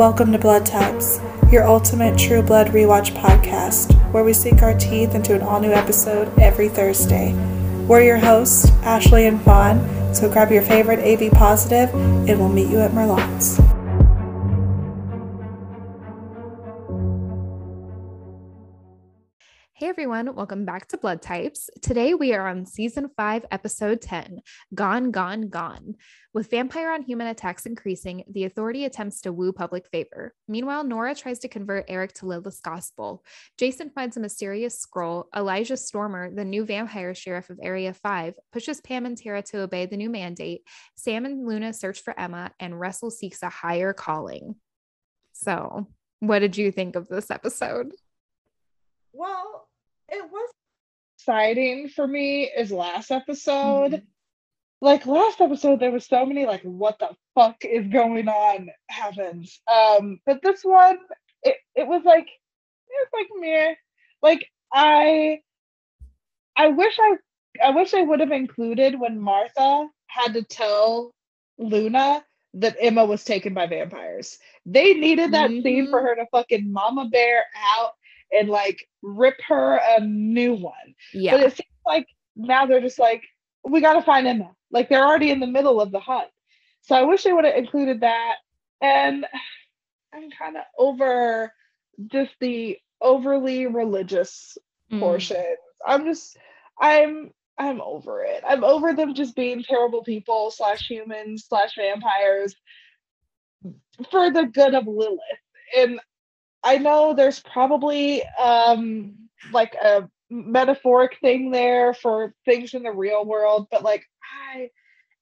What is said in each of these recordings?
Welcome to Blood Types, your ultimate True Blood rewatch podcast, where we sink our teeth into an all new episode every Thursday. We're your hosts, Ashley and Fawn, so grab your favorite AB positive and we'll meet you at Merlotte's. Everyone, welcome back to Blood Types. Today we are on season 5, episode 10 Gone, Gone, Gone. With vampire on human attacks increasing, the authority attempts to woo public favor. Meanwhile, Nora tries to convert Eric to Lilith's gospel. Jason finds a mysterious scroll. Elijah Stormer, the new vampire sheriff of Area 5, pushes Pam and Tara to obey the new mandate. Sam and Luna search for Emma, and Russell seeks a higher calling. So, what did you think of this episode? Well, it was exciting for me is last episode. Mm-hmm. Like last episode, there was so many like what the fuck is going on happens. Um, but this one, it, it was like it was like me. Like I I wish I I wish I would have included when Martha had to tell Luna that Emma was taken by vampires. They needed that mm-hmm. scene for mm-hmm. her to fucking mama bear out and like rip her a new one. Yeah. But it seems like now they're just like, we got to find Emma. Like they're already in the middle of the hunt. So I wish they would have included that. And I'm kind of over just the overly religious mm. portion. I'm just, I'm, I'm over it. I'm over them just being terrible people slash humans slash vampires for the good of Lilith. And I know there's probably um like a metaphoric thing there for things in the real world, but like I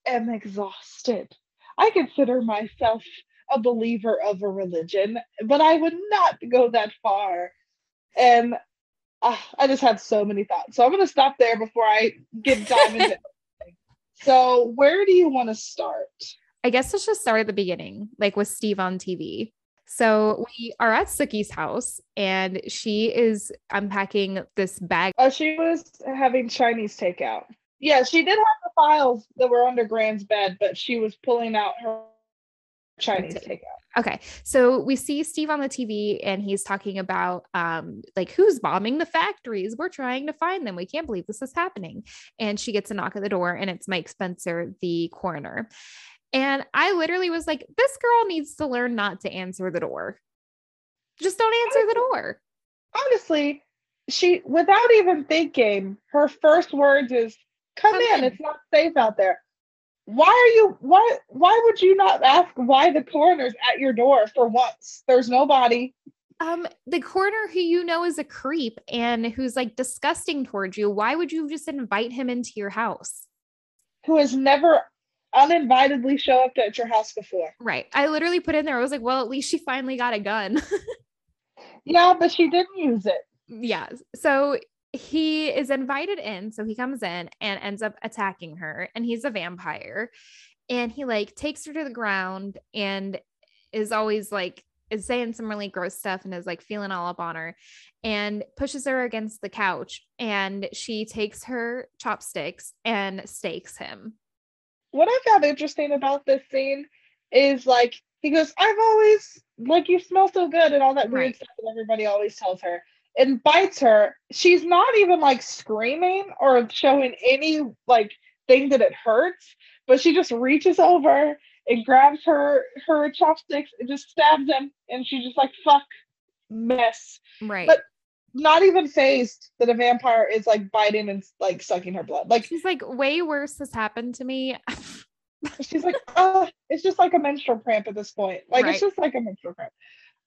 am exhausted. I consider myself a believer of a religion, but I would not go that far. And uh, I just had so many thoughts. So I'm going to stop there before I get dive into it. So, where do you want to start? I guess let's just start at the beginning, like with Steve on TV. So we are at Sookie's house and she is unpacking this bag. Oh, she was having Chinese takeout. Yeah, she did have the files that were under Gran's bed, but she was pulling out her Chinese takeout. Okay. So we see Steve on the TV and he's talking about um like who's bombing the factories? We're trying to find them. We can't believe this is happening. And she gets a knock at the door and it's Mike Spencer, the coroner. And I literally was like, this girl needs to learn not to answer the door. Just don't answer the door. Honestly, she, without even thinking, her first words is, come, come in. in. It's not safe out there. Why are you, why, why would you not ask why the coroner's at your door for once? There's nobody. Um, the coroner who you know is a creep and who's like disgusting towards you, why would you just invite him into your house? Who has never uninvitedly show up at your house before. Right. I literally put in there, I was like, well, at least she finally got a gun. yeah, but she didn't use it. Yeah. So he is invited in. So he comes in and ends up attacking her. And he's a vampire. And he like takes her to the ground and is always like, is saying some really gross stuff and is like feeling all up on her and pushes her against the couch. And she takes her chopsticks and stakes him what I found interesting about this scene is like he goes, I've always like you smell so good and all that weird right. stuff that everybody always tells her and bites her. She's not even like screaming or showing any like thing that it hurts, but she just reaches over and grabs her her chopsticks and just stabs him and she's just like fuck mess. Right. But not even phased that a vampire is like biting and like sucking her blood. Like she's like, way worse has happened to me. she's like, oh, it's just like a menstrual cramp at this point. Like right. it's just like a menstrual cramp.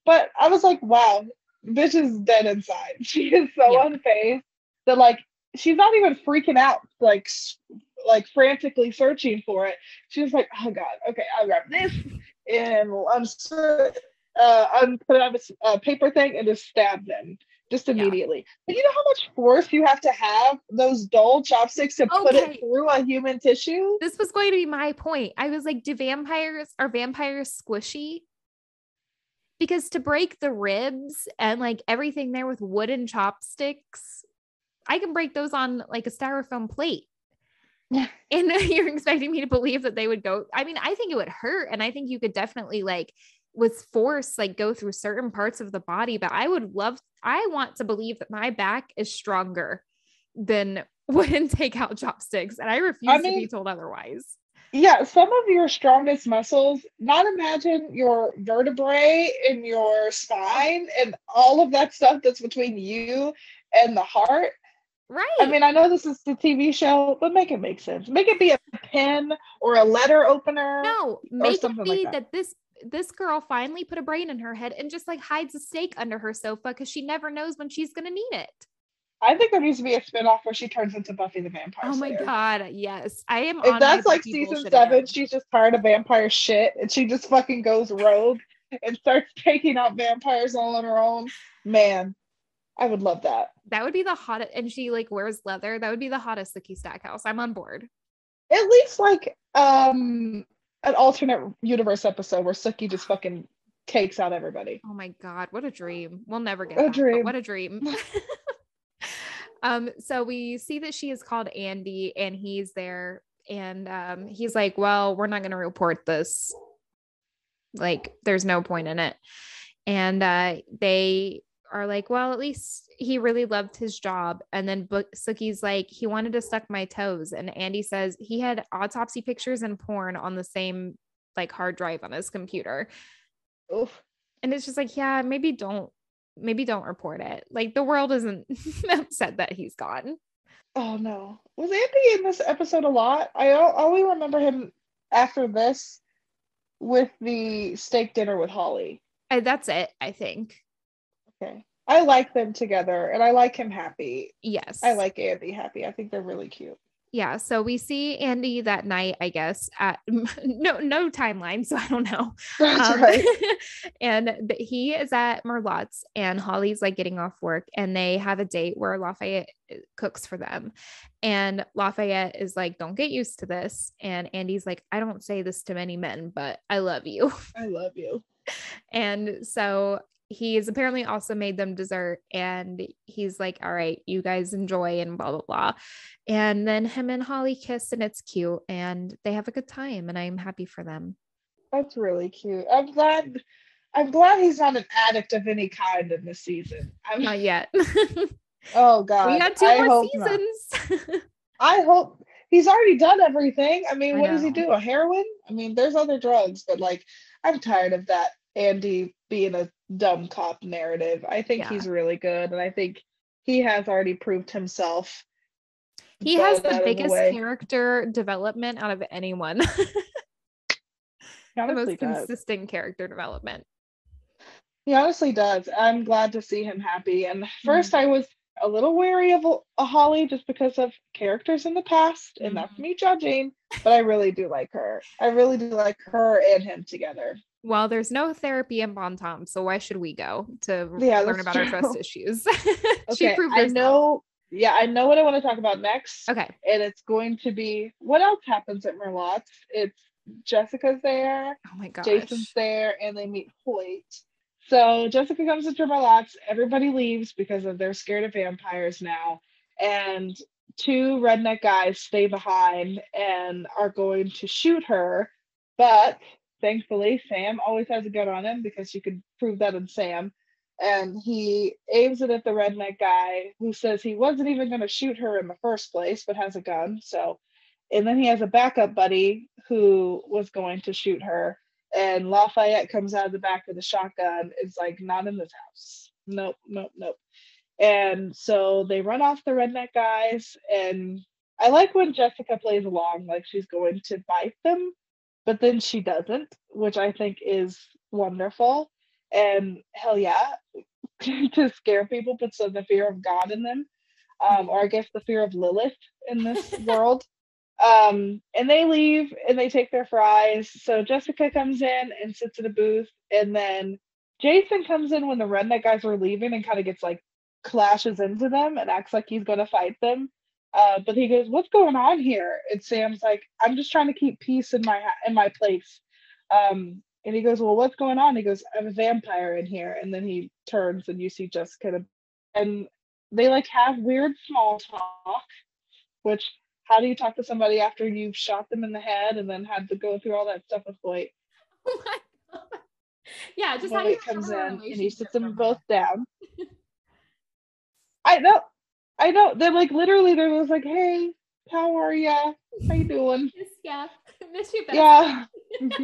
But I was like, wow, bitch is dead inside. She is so yeah. unfazed that like she's not even freaking out, like like frantically searching for it. She's like, oh god, okay, I'll grab this and unsert uh, un- put it on a uh, paper thing and just stab them just immediately. Yeah. But you know how much force you have to have those dull chopsticks to okay. put it through a human tissue? This was going to be my point. I was like, do vampires are vampires squishy? Because to break the ribs and like everything there with wooden chopsticks, I can break those on like a styrofoam plate. and you're expecting me to believe that they would go. I mean, I think it would hurt. And I think you could definitely like with force like go through certain parts of the body but i would love i want to believe that my back is stronger than when take out chopsticks and i refuse I mean, to be told otherwise yeah some of your strongest muscles not imagine your vertebrae in your spine and all of that stuff that's between you and the heart Right. I mean, I know this is the TV show, but make it make sense. Make it be a pen or a letter opener. No, make it be like that. that. this this girl finally put a brain in her head and just like hides a snake under her sofa because she never knows when she's gonna need it. I think there needs to be a spinoff where she turns into Buffy the Vampire. Oh my god, yes. I am If that's like season seven, she's just tired of vampire shit and she just fucking goes rogue and starts taking out vampires all on her own. Man, I would love that. That would be the hottest, and she like wears leather. That would be the hottest Sookie Stackhouse. I'm on board. At least like um an alternate universe episode where Sookie just fucking takes out everybody. Oh my god, what a dream! We'll never get a that, dream. What a dream. um, so we see that she is called Andy, and he's there, and um, he's like, "Well, we're not going to report this. Like, there's no point in it." And uh, they are like, well, at least he really loved his job. And then Sookie's like, he wanted to suck my toes. And Andy says he had autopsy pictures and porn on the same like hard drive on his computer. Oof. And it's just like, yeah, maybe don't, maybe don't report it. Like the world isn't upset that he's gone. Oh no. Was Andy in this episode a lot? I only remember him after this with the steak dinner with Holly. And that's it, I think. Okay. I like them together and I like him happy. Yes. I like Andy happy. I think they're really cute. Yeah, so we see Andy that night, I guess, at no no timeline, so I don't know. Um, right. and he is at Merlotte's, and Holly's like getting off work, and they have a date where Lafayette uh, cooks for them, and Lafayette is like, "Don't get used to this," and Andy's like, "I don't say this to many men, but I love you." I love you. And so he's apparently also made them dessert and he's like all right you guys enjoy and blah blah blah. And then him and holly kiss and it's cute and they have a good time and i'm happy for them. That's really cute. I'm glad i'm glad he's not an addict of any kind in this season. I'm, not yet. Oh god. We got two I more seasons. I hope he's already done everything. I mean I what know. does he do? a heroin? I mean there's other drugs but like i'm tired of that andy being a dumb cop narrative. I think yeah. he's really good, and I think he has already proved himself. He has the biggest the character development out of anyone. the most does. consistent character development. He honestly does. I'm glad to see him happy. And 1st mm-hmm. I was a little wary of a Holly just because of characters in the past, and mm-hmm. that's me judging. But I really do like her. I really do like her and him together. Well, there's no therapy in Bon Temps, so why should we go to yeah, learn about true. our trust issues? okay, I know. Yeah, I know what I want to talk about next. Okay, and it's going to be what else happens at Merlotte's. It's Jessica's there. Oh my god, Jason's there, and they meet Hoyt. So Jessica comes into Merlotte's. Everybody leaves because of they're scared of vampires now, and two redneck guys stay behind and are going to shoot her, but thankfully, Sam always has a gun on him because you could prove that in Sam. And he aims it at the redneck guy who says he wasn't even going to shoot her in the first place, but has a gun. So, and then he has a backup buddy who was going to shoot her. And Lafayette comes out of the back with a shotgun. It's like, not in this house. Nope, nope, nope. And so they run off the redneck guys. And I like when Jessica plays along, like she's going to bite them but then she doesn't, which I think is wonderful. And hell yeah, to scare people puts so the fear of God in them, um, or I guess the fear of Lilith in this world. Um, and they leave and they take their fries. So Jessica comes in and sits in a booth, and then Jason comes in when the redneck guys were leaving and kind of gets like clashes into them and acts like he's gonna fight them. Uh, but he goes, "What's going on here?" And Sam's like, "I'm just trying to keep peace in my in my place." Um, and he goes, "Well, what's going on?" He goes, "I have a vampire in here." And then he turns, and you see Jessica, and they like have weird small talk. Which, how do you talk to somebody after you've shot them in the head and then had to go through all that stuff with Hoyt? Oh my god! Yeah, just when Hoyt comes in and he sits them both down. I know, I know. They're like literally, they're just like, "Hey, how are ya? How you doing? Miss ya. Miss you best. Yeah,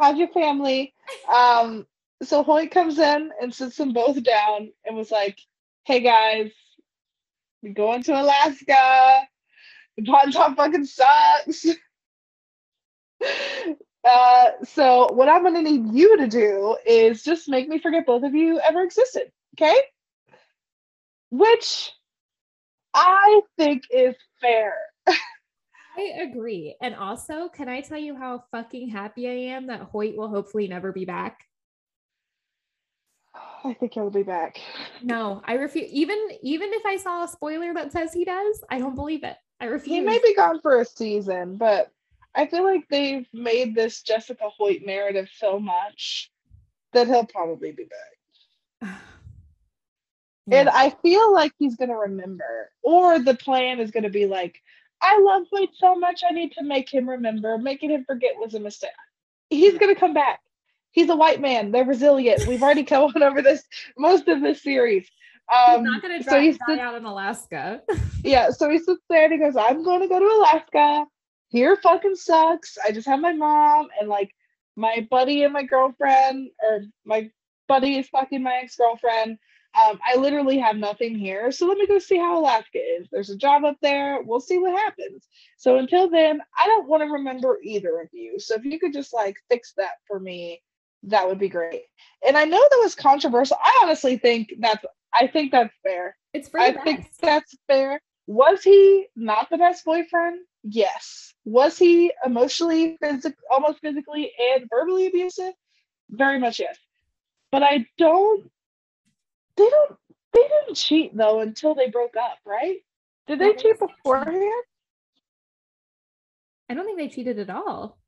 how's your family?" Um, so Hoyt comes in and sits them both down and was like, "Hey guys, we going to Alaska. The Bon Temps fucking sucks." Uh, so what I'm gonna need you to do is just make me forget both of you ever existed, okay? Which I think is fair. I agree. And also, can I tell you how fucking happy I am that Hoyt will hopefully never be back? I think he'll be back. No, I refuse. Even even if I saw a spoiler that says he does, I don't believe it. I refuse. He may be gone for a season, but I feel like they've made this Jessica Hoyt narrative so much that he'll probably be back. And I feel like he's gonna remember, or the plan is gonna be like, I love Hoyt so much, I need to make him remember. Making him forget was a mistake. He's gonna come back. He's a white man. They're resilient. We've already gone over this most of this series. He's Um, not gonna so dry, he's out in Alaska. yeah, so he sits there and he goes, I'm going to go to Alaska. Here fucking sucks. I just have my mom and like my buddy and my girlfriend, or my buddy is fucking my ex girlfriend. Um, I literally have nothing here. So let me go see how Alaska is. There's a job up there. We'll see what happens. So until then, I don't want to remember either of you. So if you could just like fix that for me, that would be great. And I know that was controversial. I honestly think that's I think that's fair. It's for I the think that's fair. Was he not the best boyfriend? Yes. Was he emotionally, physic- almost physically, and verbally abusive? Very much yes. But I don't. They don't. They didn't cheat though until they broke up, right? Did they cheat beforehand? I don't think they cheated at all.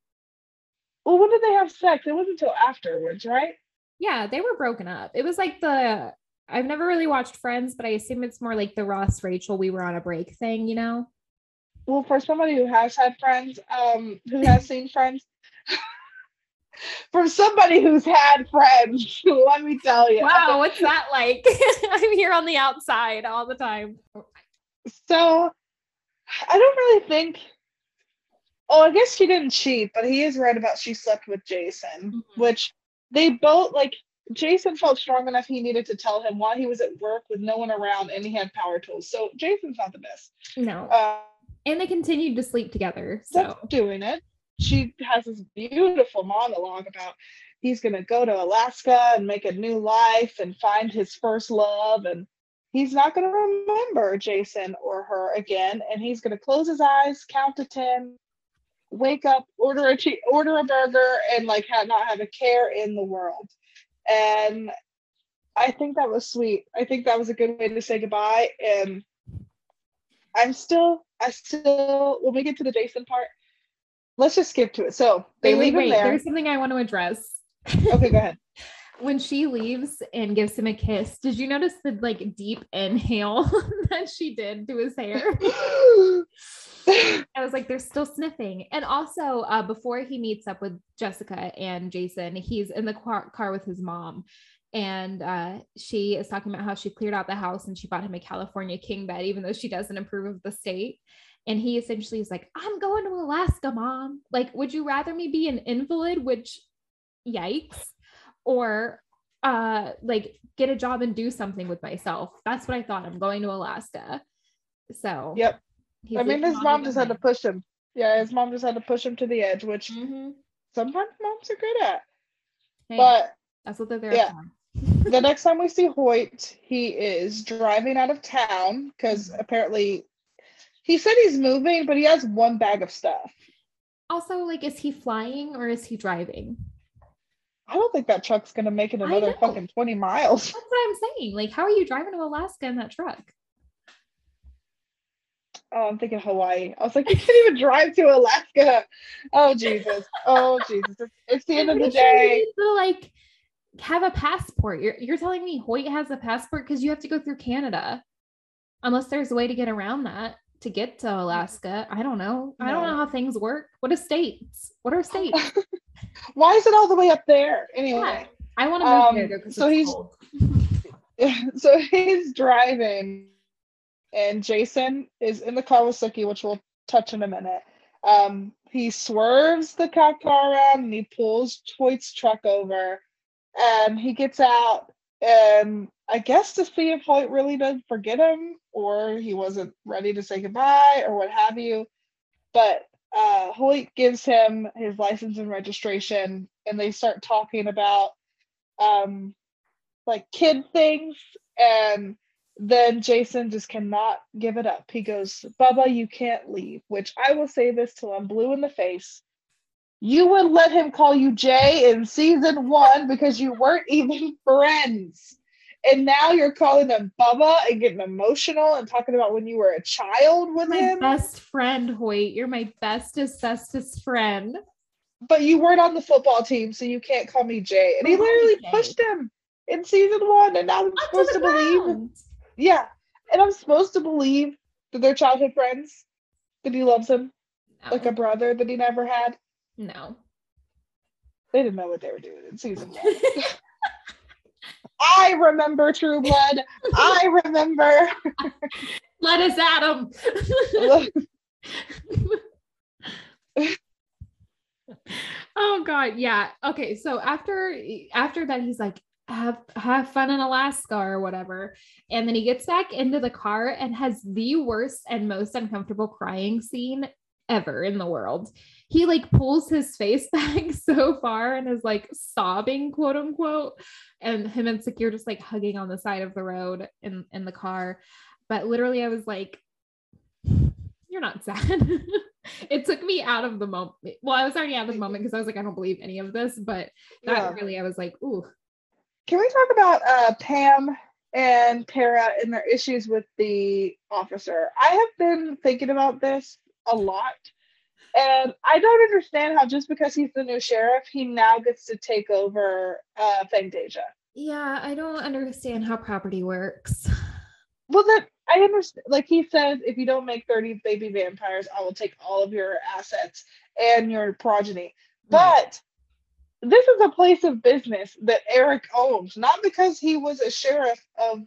Well, when did they have sex? It wasn't until afterwards, right? Yeah, they were broken up. It was like the I've never really watched Friends, but I assume it's more like the Ross Rachel we were on a break thing, you know? Well, for somebody who has had friends, um, who has seen friends, from somebody who's had friends, let me tell you. Wow, what's that like? I'm here on the outside all the time. So I don't really think. Oh, I guess she didn't cheat, but he is right about she slept with Jason, Mhm. which they both like. Jason felt strong enough he needed to tell him while he was at work with no one around and he had power tools. So Jason's not the best. No. Uh, And they continued to sleep together. So doing it. She has this beautiful monologue about he's going to go to Alaska and make a new life and find his first love. And he's not going to remember Jason or her again. And he's going to close his eyes, count to 10, wake up, order a, che- order a burger, and like ha- not have a care in the world. And I think that was sweet. I think that was a good way to say goodbye. And I'm still, I still, when we get to the Jason part, let's just skip to it. So they wait, wait, leave him wait. there. There's something I want to address. Okay, go ahead. when she leaves and gives him a kiss, did you notice the like deep inhale that she did to his hair? I was like, they're still sniffing. And also, uh, before he meets up with Jessica and Jason, he's in the car, car with his mom. And uh, she is talking about how she cleared out the house and she bought him a California king bed, even though she doesn't approve of the state. And he essentially is like, I'm going to Alaska, mom. Like, would you rather me be an invalid, which yikes, or uh like get a job and do something with myself? That's what I thought. I'm going to Alaska. So Yep. I mean, his mom just had to push him. Yeah, his mom just had to push him to the edge, which Mhm. sometimes moms are good at. Hey, But that's what they're there yeah. for. the next time we see Hoyt, he is driving out of town because Mhm. apparently he said he's moving, but he has one bag of stuff. Also, like, is he flying or is he driving? I don't think that truck's gonna make it another fucking 20 miles. That's what I'm saying. Like, how are you driving to Alaska in that truck? Oh, I'm thinking Hawaii. I was like, you can't even drive to Alaska. Oh Jesus. Oh Jesus. It's, it's the end I'm of the pretty sure you day. to like have a passport. You're you're telling me Hoyt has a passport because you have to go through Canada, unless there's a way to get around that to get to Alaska. I don't know. I don't know how things work. What are states? What are states? Why is it all the way up there? Anyway. Yeah. I want to move Um, there though, 'cause so he's- so he's driving and Jason is in the car with Sookie, which we'll touch in a minute. Um, he swerves the cop car around and he pulls Hoyt's truck over and he gets out and I guess to see if Hoyt really did forget him or he wasn't ready to say goodbye or what have you. But uh, Hoyt gives him his license and registration and they start talking about um, like kid things and then Jason just cannot give it up. He goes, Bubba, you can't leave, which I will say this till I'm blue in the face. You would let him call you Jay in season one because you weren't even friends. And now you're calling him Bubba and getting emotional and talking about when you were a child with my him, best friend, Hoyt. You're my bestest, bestest friend. but you weren't on the football team, so you can't call me Jay. And he literally Jay. pushed him in season one, and now I'm Up supposed the to believe. Yeah. And I'm supposed to believe that they're childhood friends, that he loves him No. like a brother that he never had. no. They didn't know what they were doing in season one. I remember True Blood. I remember. Let us at him. oh god yeah okay so after after that he's like have have fun in alaska or whatever and then he gets back into the car and has the worst and most uncomfortable crying scene ever in the world he like pulls his face back so far and is like sobbing quote unquote and him and Sookie just like hugging on the side of the road in in the car but literally i was like you're not sad it took me out of the moment. Well, I was already out of the moment because I was like, I don't believe any of this, but that Yeah. really, I was like, ooh, Can we talk about uh, Pam and Tara and their issues with the officer? I have been thinking about this a lot. And I don't understand how just because he's the new sheriff, he now gets to take over uh, Fangtasia. yeah, I don't understand how property works. Well, then I understand. Like he says, if you don't make 30 baby vampires, I will take all of your assets and your progeny. But this is a place of business that Eric owns, not because he was a sheriff of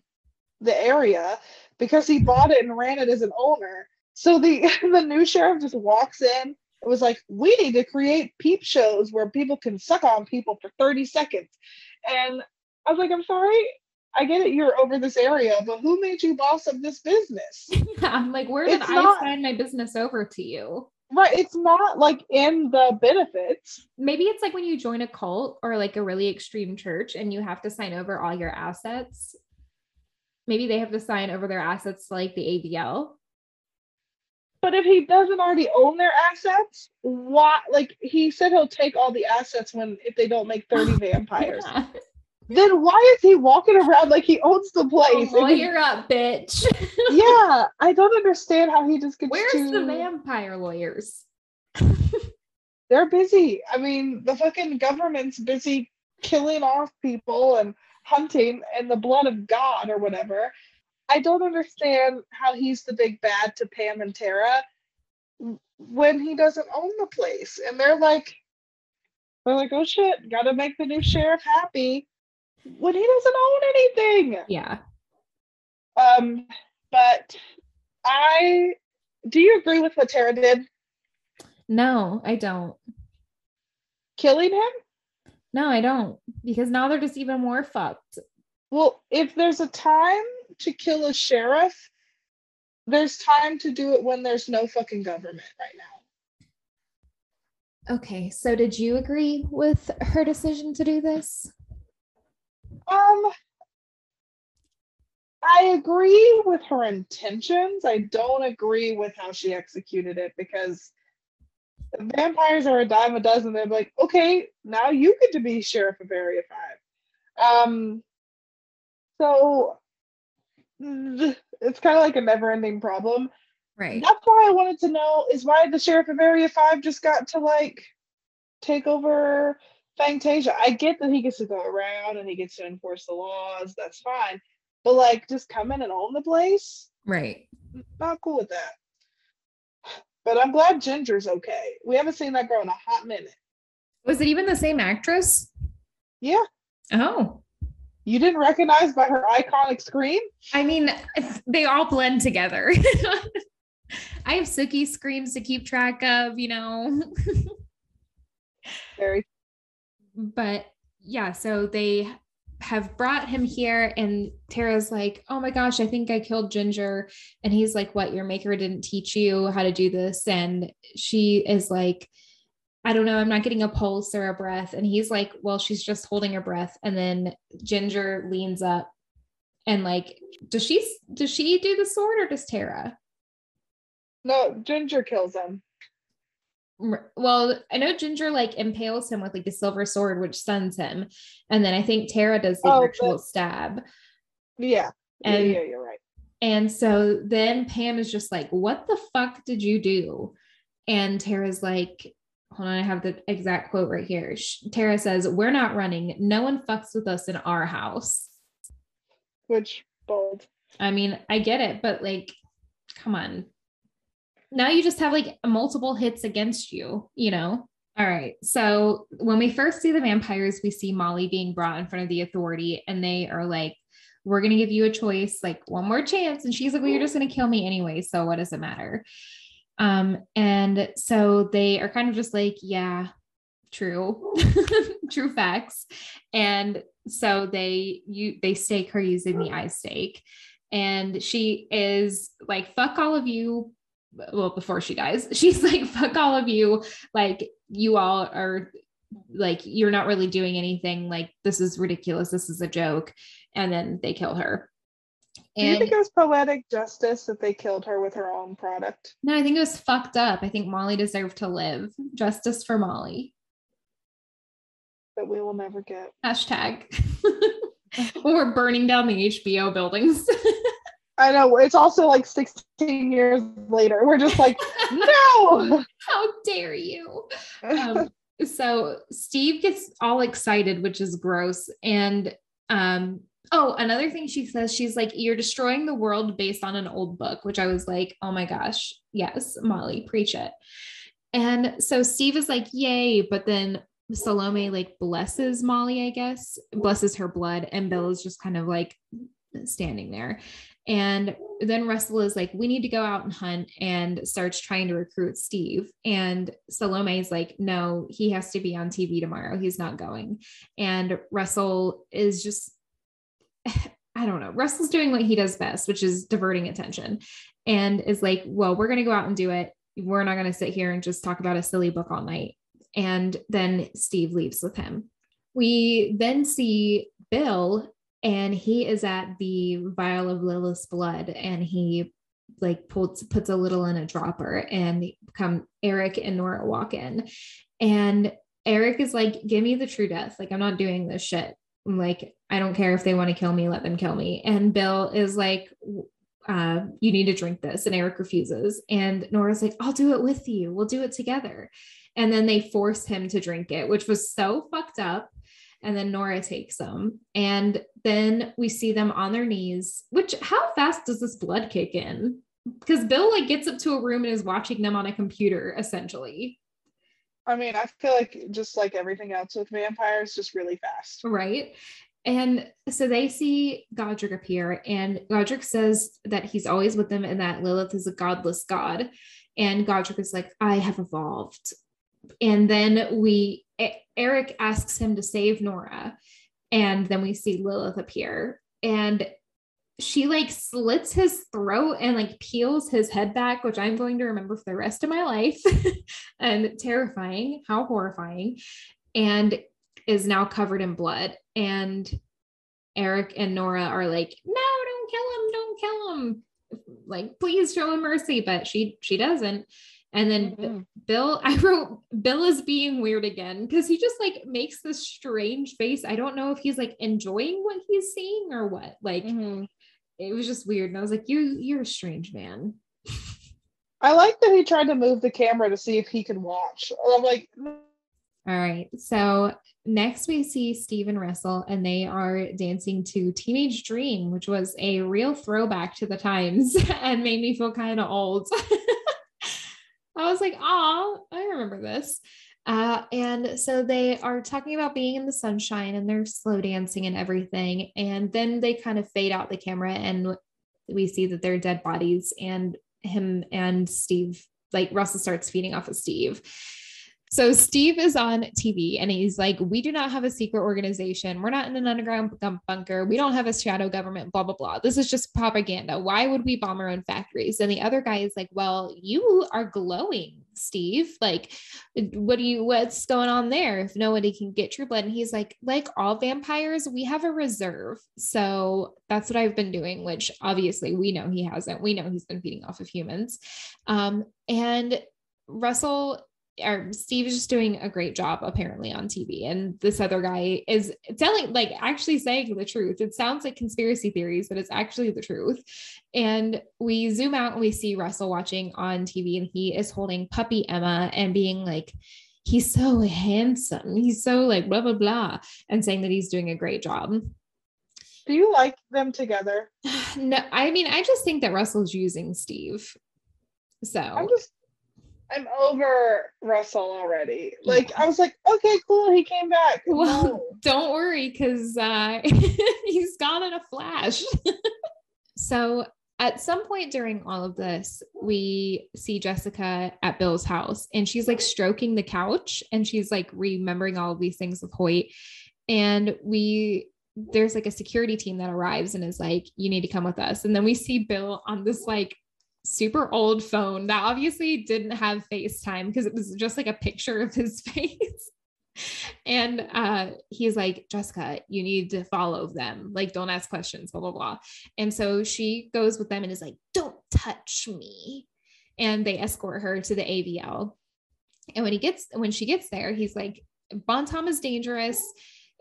the area, because he bought it and ran it as an owner. So the the new sheriff just walks in. It was like, we need to create peep shows where people can suck on people for 30 seconds. And I was like, I'm sorry, I get it, you're over this area, but who made you boss of this business? I'm like, where did It's I not- sign my business over to you? right, it's not like in the benefits. Maybe it's like when you join a cult or like a really extreme church and you have to sign over all your assets. Maybe they have to sign over their assets to, like the AVL. But if he doesn't already own their assets, why? Like he said, he'll take all the assets when if they don't make 30 vampires. Yeah. Then why is he walking around like he owns the place? He- Lawyer up, bitch. yeah, I don't understand how he just gets Where's to. the vampire lawyers? they're busy. I mean, the fucking government's busy killing off people and hunting in the blood of God or whatever. I don't understand how he's the big bad to Pam and Tara when he doesn't own the place. And they're like, they're like, oh shit, gotta make the new sheriff happy when he doesn't own anything. Yeah. Um, but I do you agree with what Tara did? No, I don't. Killing him? No, I don't. Because now they're just even more fucked. Well, if there's a time to kill a sheriff, there's time to do it when there's no fucking government right now. Okay, so did you agree with her decision to do this? Um, I agree with her intentions. I don't agree with how she executed it because vampires are a dime a dozen. They're like, okay, now you get to be sheriff of Area Five. Um, so it's kind of like a never-ending problem. Right. That's why I wanted to know is why the sheriff of Area 5 just got to like take over Fangtasia. I get that he gets to go around and he gets to enforce the laws, that's fine. But like just come in and own the place, Right. not cool with that. But I'm glad Ginger's okay. We haven't seen that girl in a hot minute. Was it even the same actress? Yeah. Oh, You didn't recognize by her iconic scream? I mean, they all blend together. I have Sookie screams to keep track of, you know. Very but yeah, so they have brought him here, and Tara's like, Oh my gosh, I think I killed Ginger. And he's like, What? Your maker didn't teach you how to do this? And she is like, I don't know, I'm not getting a pulse or a breath. And he's like, Well, she's just holding her breath. And then Ginger leans up and like, does she does she do the sword or does Tara? no, Ginger kills him. Well i know ginger like impales him with like a silver sword which stuns him and then i think tara does the Oh, actual but- stab Yeah. Yeah, And- yeah, you're right. and so then pam is just like what the fuck did you do and tara's like hold on i have the exact quote right here. Tara says we're not running. No one fucks with us in our house. Which bold. i mean i get it but like come on. Now you just have like multiple hits against you you know? All right so when we first see the vampires we see molly being brought in front of the authority and they are like we're going to give you a choice like one more chance and she's like well you're just going to kill me anyway so what does it matter um and so they are kind of just like yeah true true facts. And so they you they stake her using the iStake. And she is like fuck all of you. Well before she dies she's like fuck all of you. Like you all are like you're not really doing anything. Like this is ridiculous. This is a joke. And then they kill her Do you think it was poetic justice that they killed her with her own product? no i think it was fucked up i think molly deserved to live justice for molly That we will never get. hashtag We're burning down the hbo buildings I know it's also like 16 years later. We're just like, no. how dare you um, so Steve gets all excited, which is gross. And um, oh, another thing she says, she's like, You're destroying the world based on an old book, which I was like, Oh my gosh, yes, Molly, preach it. And so Steve is like, Yay. But then Salome like blesses Molly, I guess, blesses her blood. And Bill is just kind of like standing there. And then Russell is like, we need to go out and hunt and starts trying to recruit Steve. And Salome is like, no, he has to be on TV tomorrow. He's not going. And Russell is just, I don't know. Russell's doing what he does best, which is diverting attention and is like, well, we're going to go out and do it. We're not going to sit here and just talk about a silly book all night. And then Steve leaves with him. We then see Bill and he is at the vial of Lilith's blood and he like puts puts a little in a dropper and come Eric and Nora walk in and Eric is like give me the true death like I'm not doing this shit like I don't care if they want to kill me let them kill me. And Bill is like uh, you need to drink this. And Eric refuses. And Nora's like I'll do it with you. We'll do it together. And then they force him to drink it which was so fucked up. And then Nora takes them. And then we see them on their knees, which how fast does this blood kick in? Because Bill like gets up to a room and is watching them on a computer essentially, I mean, I feel like just like everything else with vampires, just really fast. right? And so they see Godric appear, and Godric says that he's always with them and that Lilith is a godless god. And Godric is like, I have evolved. And then we, Eric asks him to save Nora. And then we see Lilith appear. And she like slits his throat and like peels his head back, which I'm going to remember for the rest of my life. and terrifying, how horrifying. And is now covered in blood. And Eric and Nora are like, no, don't kill him, don't kill him. Like, please show him mercy. But she she doesn't. And then Mhm. Bill, I wrote Bill is being weird again because he just like makes this strange face. I don't know if he's like enjoying what he's seeing or what. Like Mhm. It was just weird. And I was like, you you're a strange man. I like that he tried to move the camera to see if he could watch. I'm like, All right. So next we see Steve and Russell, and they are dancing to Teenage Dream, which was a real throwback to the times and made me feel kind of old. I was like, oh, I remember this. Uh, and so they are talking about being in the sunshine and they're slow dancing and everything. And then they kind of fade out the camera and we see that they're dead bodies and him and Steve, like Russell starts feeding off of Steve. So Steve is on TV and he's like, We do not have a secret organization. We're not in an underground bunker. We don't have a shadow government, blah, blah, blah. This is just propaganda. Why would we bomb our own factories? And the other guy is like, Well, you are glowing, Steve. Like, what do you, what's going on there if nobody can get true blood? And he's like, Like all vampires, we have a reserve. So that's what I've been doing, which obviously we know he hasn't. We know he's been feeding off of humans. Um, and Russell or Steve is just doing a great job apparently on TV. And this other guy is telling, like, actually saying the truth. It sounds like conspiracy theories, but it's actually the truth. And we zoom out and we see Russell watching on TV, and he is holding puppy Emma and being like, he's so handsome. He's so like blah, blah, blah, and saying that he's doing a great job. Do you like them together? No, I mean, I just think that Russell's using Steve. So I'm just I'm over Russell already. Like I was like, okay, cool, he came back. Well, no. don't worry, because uh, he's gone in a flash. so at some point during all of this, we see Jessica at Bill's house and she's like stroking the couch and she's like remembering all of these things with Hoyt. And we there's like a security team that arrives and is like, you need to come with us. And then we see Bill on this like super old phone that obviously didn't have FaceTime because it was just like a picture of his face. and uh he's like jessica you need to follow them. Like don't ask questions blah blah blah. And so she goes with them and is like don't touch me. And they escort her to the avl and when he gets when she gets there he's like bon temps is dangerous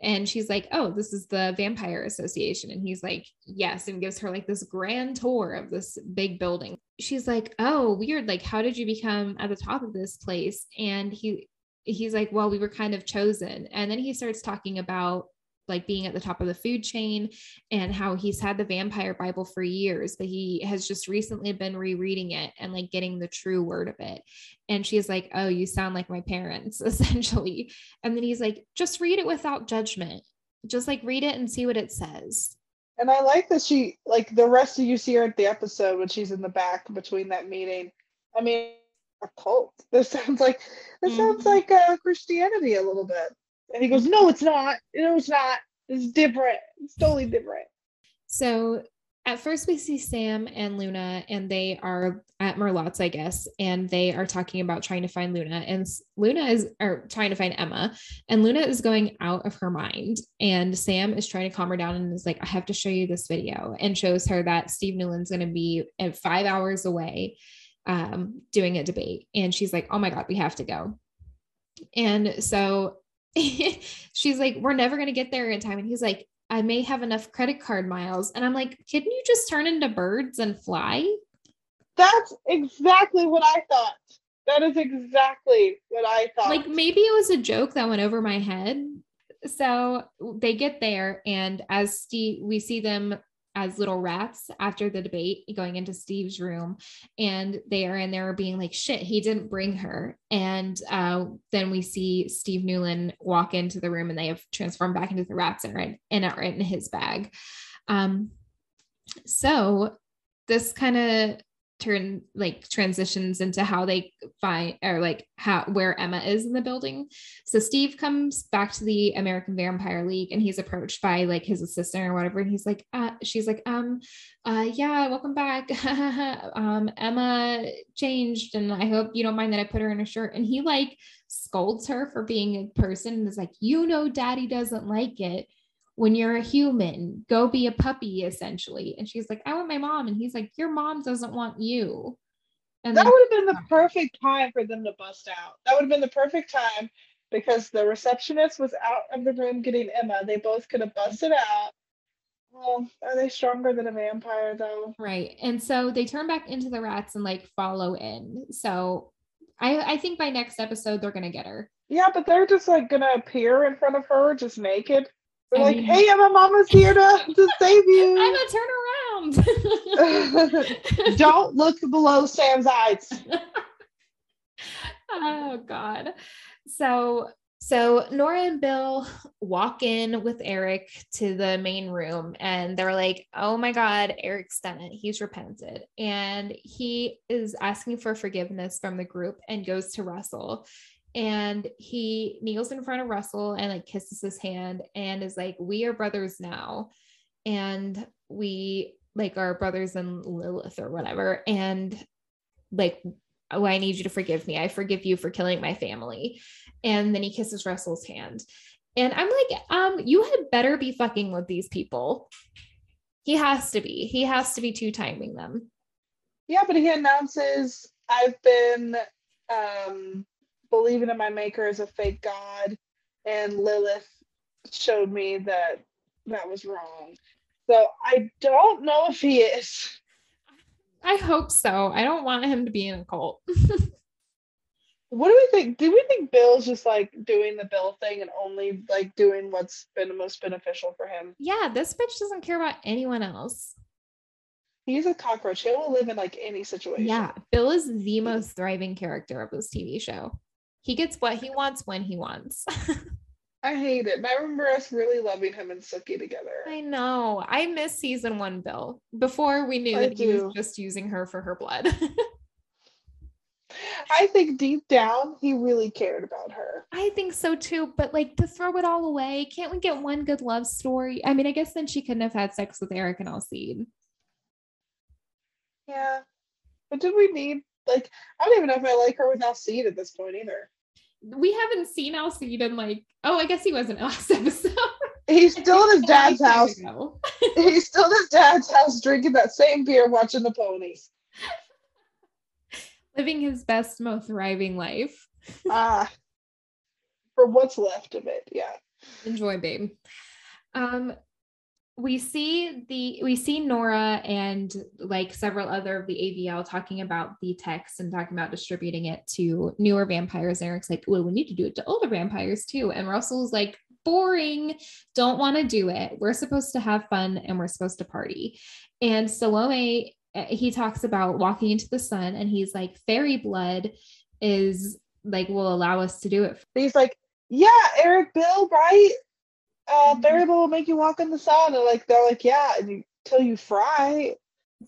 and she's like, Oh, this is the Vampire Association. And he's like, Yes, and gives her like this grand tour of this big building. She's like, Oh, weird. Like, how did you become at the top of this place? And he, he's like, Well, we were kind of chosen. And then he starts talking about like being at the top of the food chain and how he's had the vampire bible for years but he has just recently been rereading it and like getting the true word of it. And she's like oh you sound like my parents essentially. And then he's like just read it without judgment. Just like read it and see what it says. And i like that she like the rest of you see her at the episode when she's in the back between that meeting. I mean a cult. This sounds like this mm-hmm. sounds like uh, christianity a little bit and he goes, No, it's not. No, it's not. It's different. It's totally different. So at first we see Sam and Luna and they are at Merlotte's, I guess, and they are talking about trying to find Luna and Luna is or trying to find Emma and Luna is going out of her mind and Sam is trying to calm her down and is like I have to show you this video and shows her that Steve Newlin's going to be at 5 hours away um, doing a debate and she's like oh my god we have to go and so she's like, We're never going to get there in time. And he's like, I may have enough credit card miles. And I'm like, Can you just turn into birds and fly? That's exactly what I thought. That is exactly what I thought. Like maybe it was a joke that went over my head. So they get there, and as Steve, we see them as little rats after the debate going into Steve's room. And they are in there being like shit he didn't bring her. And uh, then we see Steve Newlin walk into the room and they have transformed back into the rats and are in, and are in his bag. Um, so this kind of turn like transitions into how they find or like how where Emma is in the building. So Steve comes back to the American Vampire League and he's approached by like his assistant or whatever. And he's like, uh, she's like, um, uh, yeah, welcome back. um, Emma changed and I hope you don't mind that I put her in a shirt. And he like scolds her for being a person and is like, you know, daddy doesn't like it when you're a human, go be a puppy essentially. And she's like, I want my mom. And he's like, Your mom doesn't want you. And that would have been the perfect time for them to bust out. That would have been the perfect time because the receptionist was out of the room getting Emma. They both could have busted out. Well, are they stronger than a vampire though? Right. And so they turn back into the rats and like follow in. So I, I think by next episode they're gonna get her. Yeah, but they're just like gonna appear in front of her just naked. They're like, mean, hey, Emma, Mama's here to, to save you. Emma, turn around. Don't look below Sam's eyes. oh God. So so Nora and Bill walk in with Eric to the main room and they're like, "Oh my god, Eric's done it. He's repented." And he is asking for forgiveness from the group and goes to Russell. And he kneels in front of Russell and like kisses his hand and is like, "We are brothers now." And we like are brothers in Lilith or whatever. And like oh, I need you to forgive me. I forgive you for killing my family. And then he kisses Russell's hand. And I'm like, um, you had better be fucking with these people. He has to be. He has to be two timing them. Yeah, but he announces, I've been um believing in my maker as a fake god, and Lilith showed me that that was wrong. So I don't know if he is. I hope so. I don't want him to be in a cult. what do we think? Do we think Bill's just like doing the Bill thing and only like doing what's been the most beneficial for him? Yeah, this bitch doesn't care about anyone else. He's a cockroach. He will live in like any situation. Yeah, Bill is the most thriving character of this TV show. He gets what he wants when he wants. I hate it. I remember us really loving him and Sookie together. I know. I miss season one Bill before we knew I that he was just using her for her blood. I think deep down he really cared about her. I think so too. But like to throw it all away, can't we get one good love story? I mean, I guess then she couldn't have had sex with Eric and Alcide. Yeah. But did we need like I don't even know if I like her with Alcide at this point either. We haven't seen Alcide in like, oh, I guess he wasn't last episode. He's still in his dad's A long time house. He's still in his dad's house drinking that same beer watching the ponies. Living his best, most thriving life. Ah. For what's left of it, yeah. enjoy babe um we see the we see nora and like several other of the avl talking about the text and talking about distributing it to newer vampires. And eric's like well we need to do it to older vampires too. And russell's like boring. Don't want to do it. We're supposed to have fun and we're supposed to party. And salome uh, he talks about walking into the sun and he's like fairy blood is like will allow us to do it. He's like, Yeah, Eric Bill, right? Uh. Barry will make you walk in the sun. And like they're like, Yeah, until you you fry.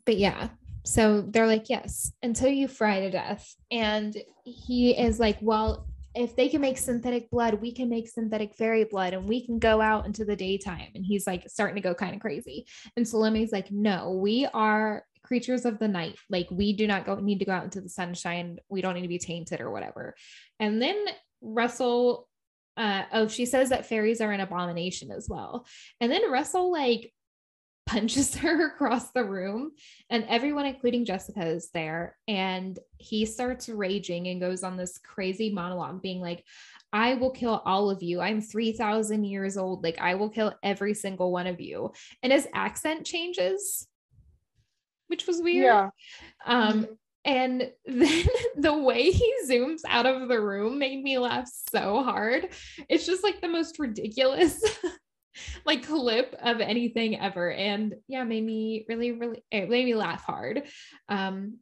but yeah so they're like yes until you fry to death and he is like well if they can make synthetic blood we can make synthetic fairy blood and we can go out into the daytime and he's like starting to go kind of crazy and Salome's like no we are creatures of the night like we do not go need to go out into the sunshine we don't need to be tainted or whatever and then russell uh oh she says that fairies are an abomination as well. And then russell like punches her across the room and everyone including jessica is there. And he starts raging and goes on this crazy monologue being like i will kill all of you. I'm 3000 years old. Like i will kill every single one of you. And his accent changes which was weird. Yeah. um and then the way he zooms out of the room made me laugh so hard. It's just like the most ridiculous like clip of anything ever. And yeah, made me really, really it made me laugh hard. Um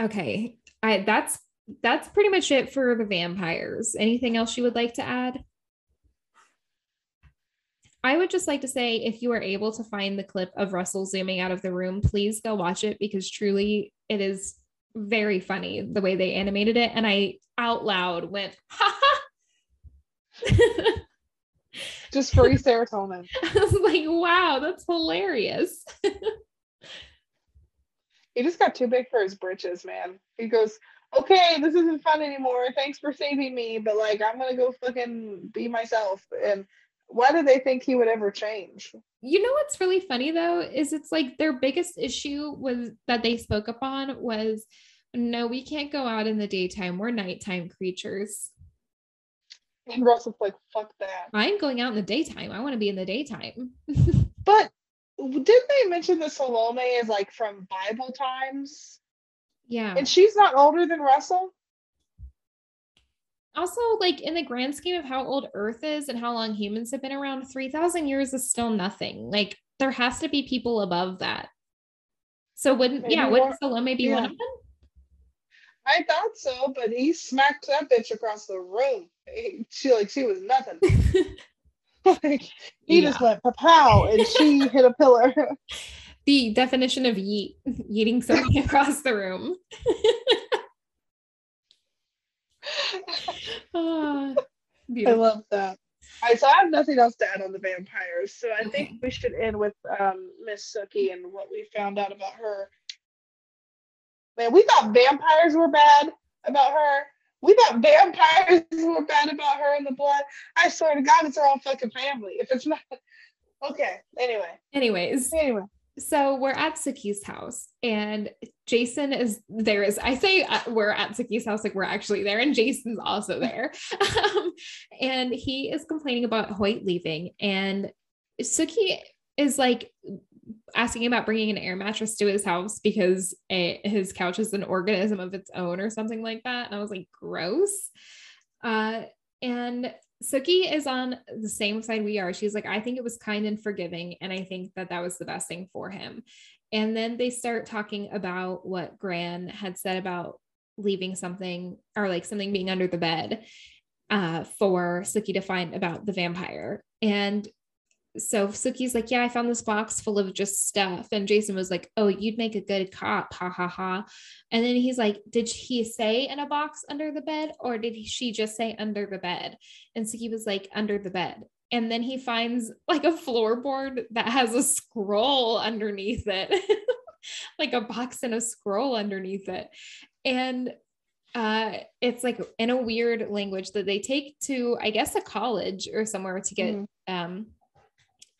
okay. I that's that's pretty much it for the vampires. Anything else you would like to add? I would just like to say if you are able to find the clip of Russell zooming out of the room, please go watch it because truly it is very funny the way they animated it. And I out loud went, ha ha. Just free serotonin. I was like, wow, that's hilarious. He just got too big for his britches, man. He goes, Okay, this isn't fun anymore. Thanks for saving me, but like I'm gonna go fucking be myself. And why do they think he would ever change? You know what's really funny though is it's like their biggest issue was that they spoke upon was no, we can't go out in the daytime. We're nighttime creatures. And Russell's like, fuck that. I'm going out in the daytime. I want to be in the daytime. But didn't they mention that Salome is like from Bible times? yeah. And she's not older than Russell? Also like in the grand scheme of how old earth is and how long humans have been around 3000 years is still nothing like there has to be people above that so wouldn't Maybe yeah wouldn't salome be one of them I thought so, but he smacked that bitch across the room. she like she was nothing. like he Yeah. just went pow and she hit a pillar. the definition of yeet, yeeting something across the room. Ah, I love that. All right, so I have nothing else to add on the vampires. So I Okay. think we should end with um, Miss Sookie and what we found out about her. Man, we thought vampires were bad about her. We thought vampires were bad about her in the blood. I swear to God, it's her own fucking family. If it's not, okay. Anyway, Anyways, anyway, so we're at Sookie's house and Jason is there is I say uh, we're at Sookie's house like we're actually there and Jason's also there. um, and he is complaining about Hoyt leaving and Sookie is like asking about bringing an air mattress to his house because a, his couch is an organism of its own or something like that and I was like gross. Uh and Sookie is on the same side we are. She's like, I think it was kind and forgiving. And I think that that was the best thing for him. And then they start talking about what Gran had said about leaving something or like something being under the bed uh, for Sookie to find about the vampire. And so Sookie's like, Yeah, I found this box full of just stuff. And Jason was like, Oh, you'd make a good cop. Ha ha ha. And then he's like, Did he say in a box under the bed or did she just say under the bed? And Sookie was like, Under the bed. And then he finds like a floorboard that has a scroll underneath it, like a box and a scroll underneath it. And uh, it's like in a weird language that they take to, I guess, a college or somewhere to get Mhm. um,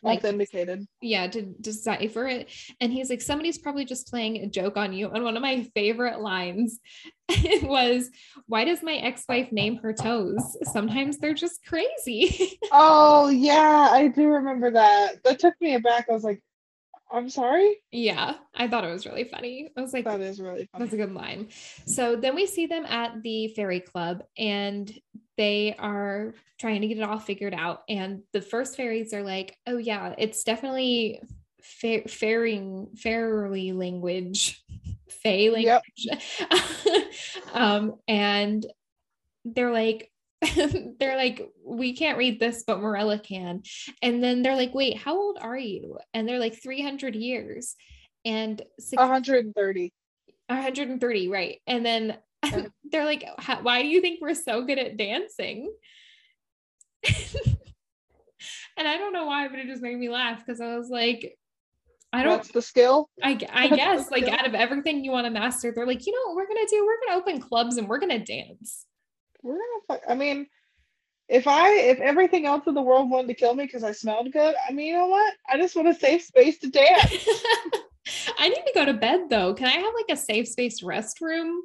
like authenticated. yeah to decipher it and he's like somebody's probably just playing a joke on you and one of my favorite lines was why does my ex-wife name her toes sometimes they're just crazy Oh yeah, I do remember that. That took me aback. I was like, I'm sorry. yeah i thought it was really funny i was like That is really funny. That's a good line. So then we see them at the fairy club and they are trying to get it all figured out. And the first fairies are like, oh, yeah, it's definitely fa- fairing, fairy language, fey language. Yep. um, and they're like, they're like, we can't read this, but Maurella can. And then they're like, wait, how old are you? And they're like 300 years. And six- 130. 130 right and then they're like why do you think we're so good at dancing and i don't know why but it just made me laugh because i was like i don't That's the skill. i, I guess like out of everything you want to master they're like you know what we're gonna do we're gonna open clubs and we're gonna dance We're gonna fuck. I mean, if I if everything else in the world wanted to kill me because I smelled good, I mean, you know what? I just want a safe space to dance. i need to go to bed though can i have like a safe space restroom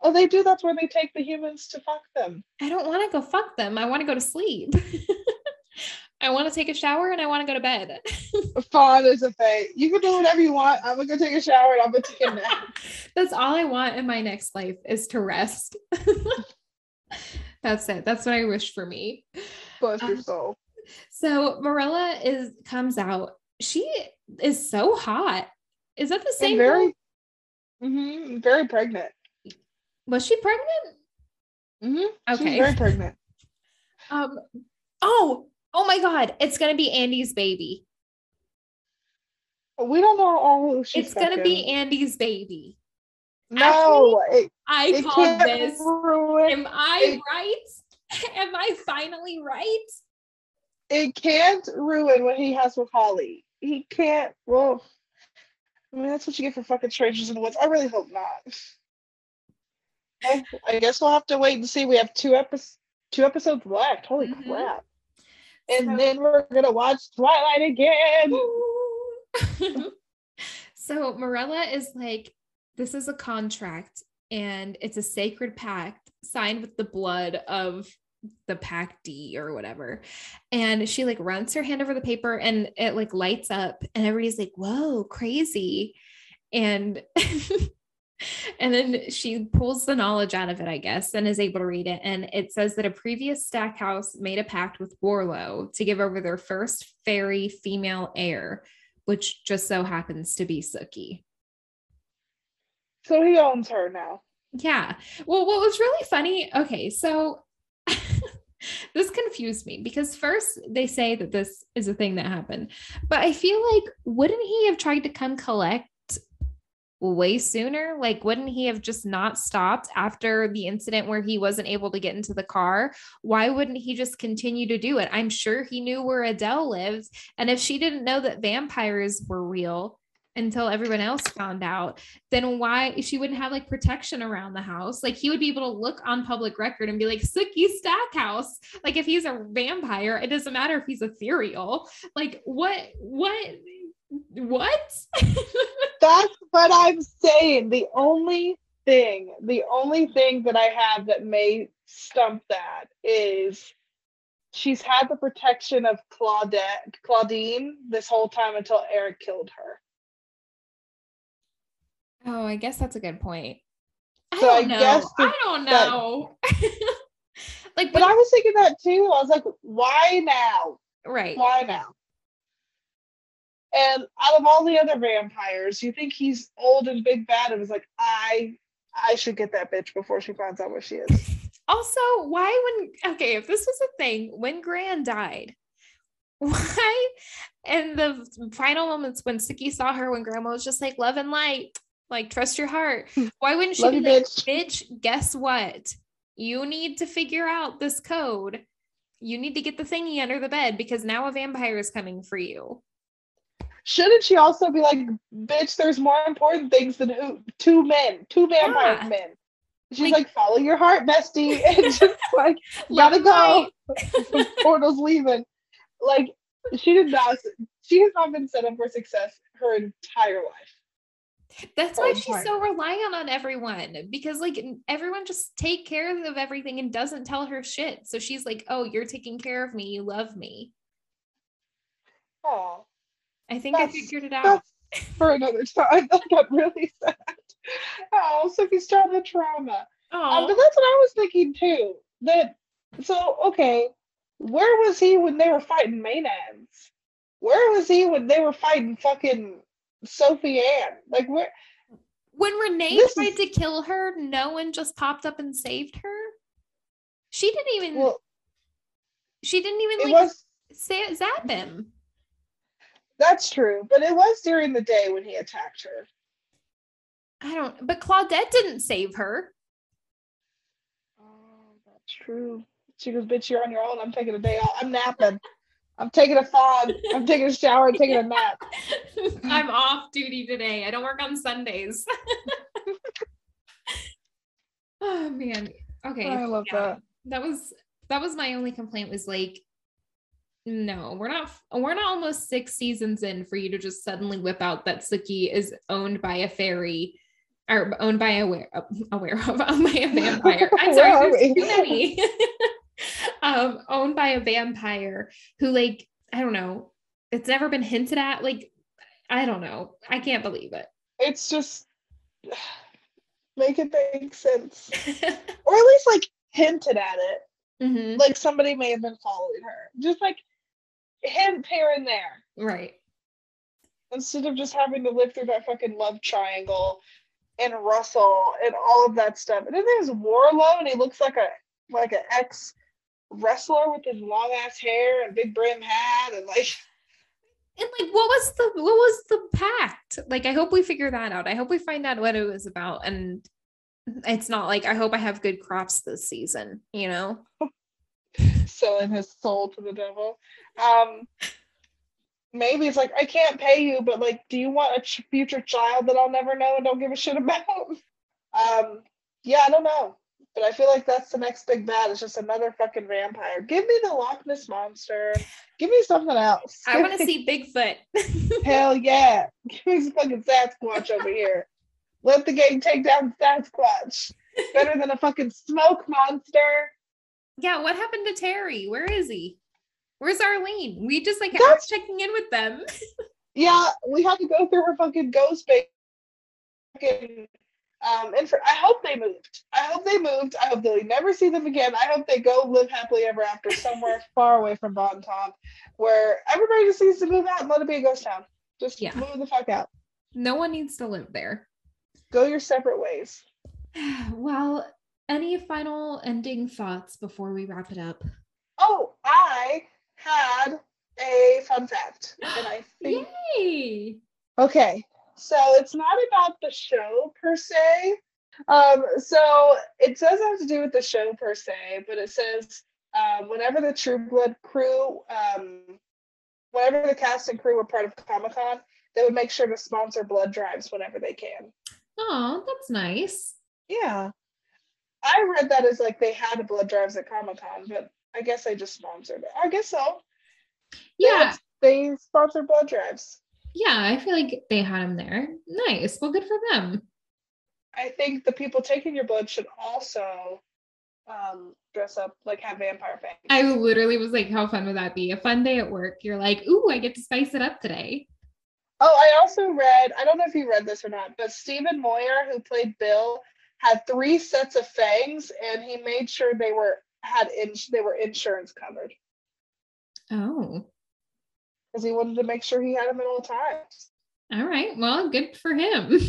oh, they do. That's where they take the humans to fuck them. i don't want to go fuck them i want to go to sleep i want to take a shower and i want to go to bed is a fate. You can do whatever you want. I'm gonna go take a shower and I'm gonna take a nap. That's all I want in my next life is to rest. That's it. That's what I wish for me. Bless your Um, soul. So Maurella is comes out. She is so hot. Is that the And same? very, girl? hmm very pregnant. Was she pregnant? hmm She's Okay. very pregnant. Um. Oh. Oh my God! It's gonna be Andy's baby. We don't know all who she's it's gonna be. Andy's baby. No, it, I it called this. ruin. Am I it- right? Am I finally right? It can't ruin what he has with Holly. He can't. Well, I mean, that's what you get for fucking strangers in the woods. I really hope not. I, I guess we'll have to wait and see. We have two episodes. Two episodes left. Holy Mhm. crap! And So- then we're gonna watch Twilight again. so Maurella is like, this is a contract and it's a sacred pact signed with the blood of the pack D or whatever. And she like runs her hand over the paper and it like lights up and everybody's like, whoa, crazy. And and then she pulls the knowledge out of it, I guess, and is able to read it. And it says that a previous Stackhouse made a pact with Warlow to give over their first fairy female heir, which just so happens to be Sookie. So he owns her now. Yeah. Well, what was really funny, okay, so this confused me because first they say that this is a thing that happened, but I feel like wouldn't he have tried to come collect way sooner? Like, wouldn't he have just not stopped after the incident where he wasn't able to get into the car? Why wouldn't he just continue to do it? I'm sure he knew where Adele lives. And if she didn't know that vampires were real, until everyone else found out, then why she wouldn't have like protection around the house? Like he would be able to look on public record and be like, Sookie Stackhouse. Like if he's a vampire, it doesn't matter if he's ethereal. Like what, what, what? That's what I'm saying. The only thing, the only thing that I have that may stump that is she's had the protection of Claudette, Claudine this whole time until Eric killed her. Oh, I guess that's a good point. I So don't I know. guess I don't that- know. like, But when- I was thinking that too. I was like, why now? right. Why now? And out of all the other vampires, you think he's old and big bad and was like, I I should get that bitch before she finds out where she is. Also, why when okay, if this was a thing, when Gran died, why in the final moments when Sookie saw her when grandma was just like love and light, like trust your heart, hmm. why wouldn't she Love be you, like, bitch. bitch, guess what? You need to figure out this code. You need to get the thingy under the bed because now a vampire is coming for you. Shouldn't she also be like, bitch, there's more important things than who two men, two vampire Yeah. men. She's Like- like, follow your heart, bestie. And just like, gotta go. Portal's leaving. Like, she did not, she has not been set up for success her entire life. That's why she's so reliant on everyone because like everyone just take care of everything and doesn't tell her shit. So she's like, "Oh, you're taking care of me. You love me." Oh, I think I figured it out. for another time. That got really sad. Oh, Sophie's childhood trauma. Um, Oh, but that's what I was thinking too. That so okay, where was he when they were fighting Maenads? Where was he when they were fighting fucking Sophie Ann? Like where? when Renee tried is- to kill her, no one just popped up and saved her. She didn't even. Well, she didn't even like was. zap him. That's true, but it was during the day when he attacked her. I don't. But Claudette didn't save her. Oh, that's true. She goes, "Bitch, you're on your own. I'm taking a day off. I'm napping. I'm taking a fog. I'm taking a shower. and taking a nap." I'm off duty today. I don't work on Sundays. oh man. Okay. I love yeah. that. That was that was my only complaint was like no, we're not we're not almost 6 seasons in for you to just suddenly whip out that Sookie is owned by a fairy or owned by a aware, aware of owned by a vampire. I'm sorry, there's too many. um owned by a vampire who like I don't know, it's never been hinted at like I don't know. I can't believe it. It's just make it make sense, or at least like hinted at it. Mhm. Like somebody may have been following her. Just like hint here and there. Right. instead of just having to live through that fucking love triangle and Russell and all of that stuff. And then there's Warlow, and he looks like a like an ex wrestler with his long ass hair and big brim hat, and like And like, what was the what was the pact? Like, I hope we figure that out. I hope we find out what it was about. And it's not like I hope I have good crops this season. You know? selling his soul to the devil. Um, maybe it's like I can't pay you, but like, do you want a ch- future child that I'll never know and don't give a shit about? Um, yeah, I don't know, but I feel like that's the next big bad. It's just another fucking vampire. Give me the Loch Ness monster. Give me something else. I want to see Bigfoot. Hell yeah! Give me some fucking Sasquatch over here. Let the gang take down Sasquatch. Better than a fucking smoke monster. Yeah. What happened to Terry? Where is he? Where's Arlene? We just like That's- checking in with them. Yeah, we had to go through her fucking ghost. Fucking, um, and for, I hope they moved. I hope they moved. I hope they'll never see them again. I hope they go live happily ever after somewhere far away from Bon Temps, where everybody just needs to move out and let it be a ghost town. Just Yeah. move the fuck out. No one needs to live there. Go your separate ways. Well, any final ending thoughts before we wrap it up? Oh, I had a fun fact, and I think Yay! Okay, so it's not about the show per se. Um, so it doesn't have to do with the show per se, but it says um, whenever the True Blood crew, um, whenever the cast and crew were part of Comic Con, they would make sure to sponsor blood drives whenever they can. Oh, that's nice. Yeah. I read that as like they had blood drives at Comic Con, but I guess they just sponsored it. I guess so. They Yeah. had- They sponsored blood drives. Yeah, I feel like they had them there. Nice. Well, good for them. I think the people taking your blood should also um, dress up like have vampire fangs. I literally was like, how fun would that be? A fun day at work. You're like, ooh, I get to spice it up today. Oh, I also read, I don't know if you read this or not, but Stephen Moyer, who played Bill, had three sets of fangs and he made sure they were had in, they were insurance covered Oh, because he wanted to make sure he had them at all times. all right. Well, good for him.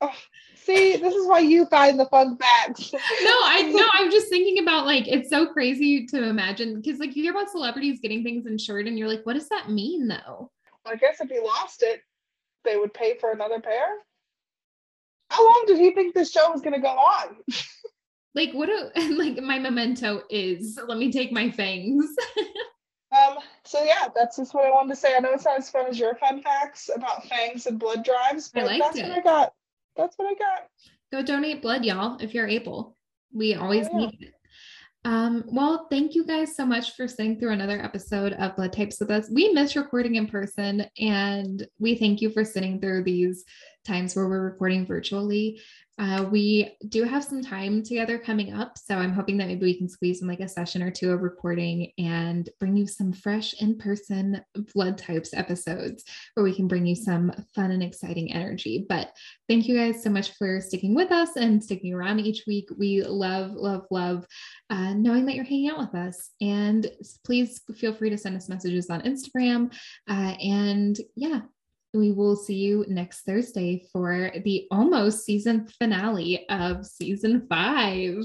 Oh, see, this is why you find the fun facts. no, I no, I'm just thinking about like it's so crazy to imagine because like you hear about celebrities getting things insured and you're like, what does that mean though? I guess if he lost it, they would pay for another pair. How long did he think this show was going to go on? Like what a like my memento is let me take my fangs. Um, so yeah, that's just what I wanted to say. I know it's not as fun as your fun facts about fangs and blood drives, but that's it. what I got. That's what I got. Go donate blood, y'all, if you're able. We always yeah. need it. Um, well, thank you guys so much for sitting through another episode of Blood Types with us. We miss recording in person, and we thank you for sitting through these times where we're recording virtually. Uh, we do have some time together coming up, so I'm hoping that maybe we can squeeze in like a session or two of recording and bring you some fresh in person Blood Types episodes where we can bring you some fun and exciting energy. But thank you guys so much for sticking with us and sticking around each week. We love, love, love uh, knowing that you're hanging out with us. And please feel free to send us messages on Instagram. Uh, and yeah, we will see you next Thursday for the almost season finale of season five.